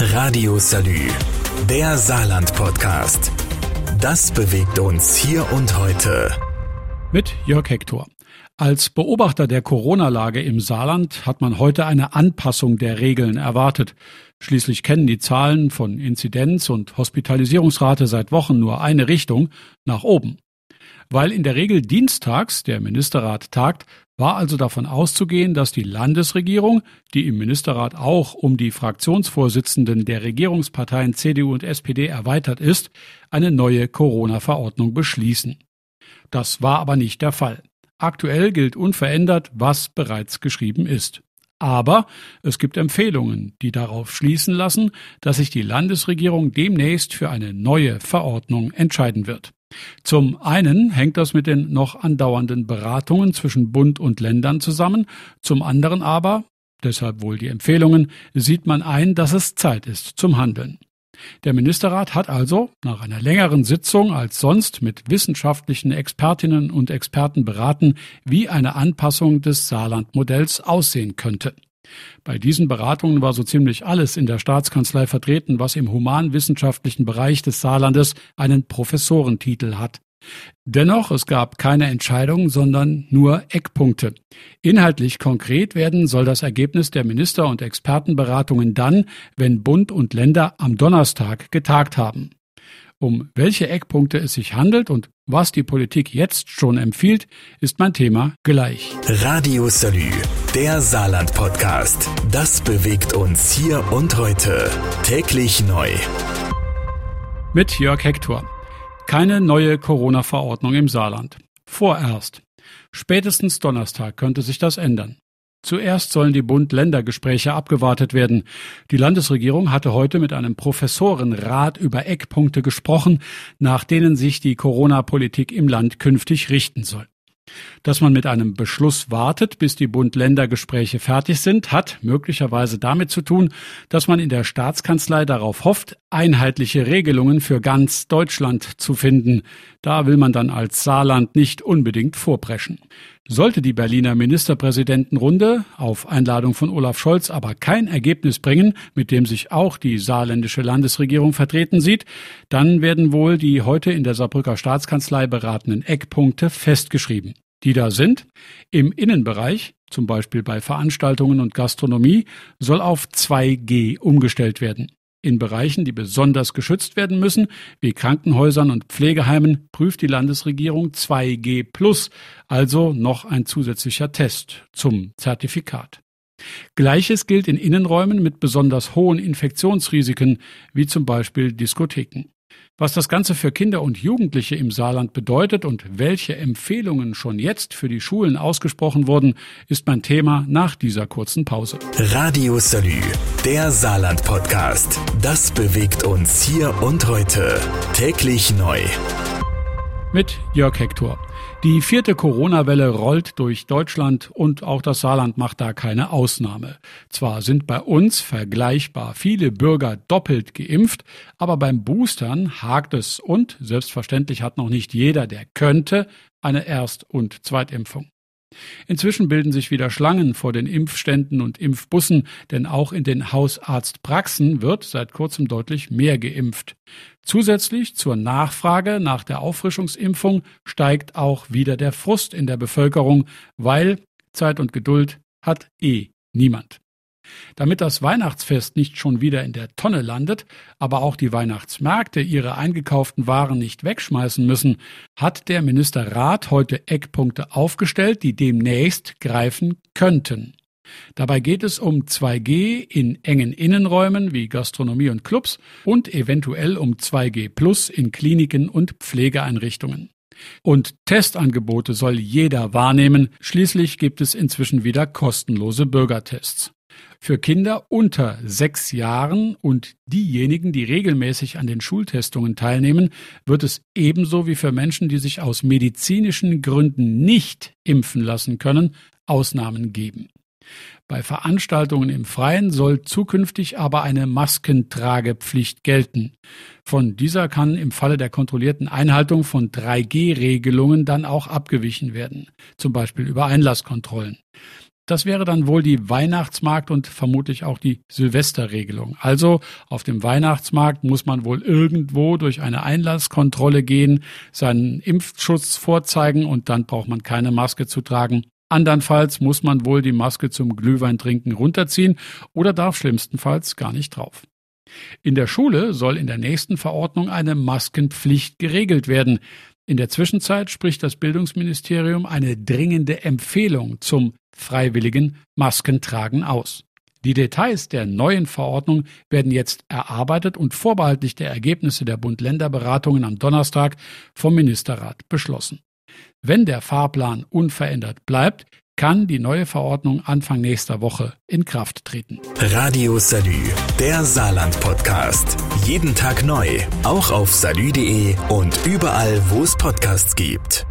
Radio Salü, der Saarland-Podcast. Das bewegt uns hier und heute. Mit Jörg Hector. Als Beobachter der Corona-Lage im Saarland hat man heute eine Anpassung der Regeln erwartet. Schließlich kennen die Zahlen von Inzidenz und Hospitalisierungsrate seit Wochen nur eine Richtung nach oben. Weil in der Regel dienstags der Ministerrat tagt, war also davon auszugehen, dass die Landesregierung, die im Ministerrat auch um die Fraktionsvorsitzenden der Regierungsparteien CDU und SPD erweitert ist, eine neue Corona-Verordnung beschließen. Das war aber nicht der Fall. Aktuell gilt unverändert, was bereits geschrieben ist. Aber es gibt Empfehlungen, die darauf schließen lassen, dass sich die Landesregierung demnächst für eine neue Verordnung entscheiden wird. Zum einen hängt das mit den noch andauernden Beratungen zwischen Bund und Ländern zusammen, zum anderen aber, deshalb wohl die Empfehlungen, sieht man ein, dass es Zeit ist zum Handeln. Der Ministerrat hat also nach einer längeren Sitzung als sonst mit wissenschaftlichen Expertinnen und Experten beraten, wie eine Anpassung des Saarland-Modells aussehen könnte. Bei diesen Beratungen war so ziemlich alles in der Staatskanzlei vertreten, was im humanwissenschaftlichen Bereich des Saarlandes einen Professorentitel hat. Dennoch, es gab keine Entscheidung, sondern nur Eckpunkte. Inhaltlich konkret werden soll das Ergebnis der Minister- und Expertenberatungen dann, wenn Bund und Länder am Donnerstag getagt haben. Um welche Eckpunkte es sich handelt und was die Politik jetzt schon empfiehlt, ist mein Thema gleich. Radio Salü, der Saarland-Podcast. Das bewegt uns hier und heute. Täglich neu. Mit Jörg Hector. Keine neue Corona-Verordnung im Saarland. Vorerst. Spätestens Donnerstag könnte sich das ändern. Zuerst sollen die Bund-Länder-Gespräche abgewartet werden. Die Landesregierung hatte heute mit einem Professorenrat über Eckpunkte gesprochen, nach denen sich die Corona-Politik im Land künftig richten soll. Dass man mit einem Beschluss wartet, bis die Bund-Länder-Gespräche fertig sind, hat möglicherweise damit zu tun, dass man in der Staatskanzlei darauf hofft, einheitliche Regelungen für ganz Deutschland zu finden. Da will man dann als Saarland nicht unbedingt vorpreschen. Sollte die Berliner Ministerpräsidentenrunde auf Einladung von Olaf Scholz aber kein Ergebnis bringen, mit dem sich auch die saarländische Landesregierung vertreten sieht, dann werden wohl die heute in der Saarbrücker Staatskanzlei beratenen Eckpunkte festgeschrieben. Die da sind, im Innenbereich, zum Beispiel bei Veranstaltungen und Gastronomie, soll auf 2G umgestellt werden. In Bereichen, die besonders geschützt werden müssen, wie Krankenhäusern und Pflegeheimen, prüft die Landesregierung 2G plus, also noch ein zusätzlicher Test zum Zertifikat. Gleiches gilt in Innenräumen mit besonders hohen Infektionsrisiken, wie zum Beispiel Diskotheken. Was das Ganze für Kinder und Jugendliche im Saarland bedeutet und welche Empfehlungen schon jetzt für die Schulen ausgesprochen wurden, ist mein Thema nach dieser kurzen Pause. Radio Salü, der Saarland-Podcast. Das bewegt uns hier und heute. Täglich neu. Mit Jörg Hector. Die vierte Corona-Welle rollt durch Deutschland und auch das Saarland macht da keine Ausnahme. Zwar sind bei uns vergleichbar viele Bürger doppelt geimpft, aber beim Boostern hakt es und selbstverständlich hat noch nicht jeder, der könnte, eine Erst- und Zweitimpfung. Inzwischen bilden sich wieder Schlangen vor den Impfständen und Impfbussen, denn auch in den Hausarztpraxen wird seit kurzem deutlich mehr geimpft. Zusätzlich zur Nachfrage nach der Auffrischungsimpfung steigt auch wieder der Frust in der Bevölkerung, weil Zeit und Geduld hat eh niemand. Damit das Weihnachtsfest nicht schon wieder in der Tonne landet, aber auch die Weihnachtsmärkte ihre eingekauften Waren nicht wegschmeißen müssen, hat der Ministerrat heute Eckpunkte aufgestellt, die demnächst greifen könnten. Dabei geht es um 2G in engen Innenräumen wie Gastronomie und Clubs und eventuell um 2G Plus in Kliniken und Pflegeeinrichtungen. Und Testangebote soll jeder wahrnehmen, schließlich gibt es inzwischen wieder kostenlose Bürgertests. Für Kinder unter sechs Jahren und diejenigen, die regelmäßig an den Schultestungen teilnehmen, wird es ebenso wie für Menschen, die sich aus medizinischen Gründen nicht impfen lassen können, Ausnahmen geben. Bei Veranstaltungen im Freien soll zukünftig aber eine Maskentragepflicht gelten. Von dieser kann im Falle der kontrollierten Einhaltung von 3G-Regelungen dann auch abgewichen werden, zum Beispiel über Einlasskontrollen. Das wäre dann wohl die Weihnachtsmarkt und vermutlich auch die Silvesterregelung. Also auf dem Weihnachtsmarkt muss man wohl irgendwo durch eine Einlasskontrolle gehen, seinen Impfschutz vorzeigen und dann braucht man keine Maske zu tragen. Andernfalls muss man wohl die Maske zum Glühweintrinken runterziehen oder darf schlimmstenfalls gar nicht drauf. In der Schule soll in der nächsten Verordnung eine Maskenpflicht geregelt werden. In der Zwischenzeit spricht das Bildungsministerium eine dringende Empfehlung zum freiwilligen Maskentragen aus. Die Details der neuen Verordnung werden jetzt erarbeitet und vorbehaltlich der Ergebnisse der Bund-Länder-Beratungen am Donnerstag vom Ministerrat beschlossen. Wenn der Fahrplan unverändert bleibt, kann die neue Verordnung Anfang nächster Woche in Kraft treten. Radio Salü, der Saarland-Podcast. Jeden Tag neu, auch auf salü.de und überall, wo es Podcasts gibt.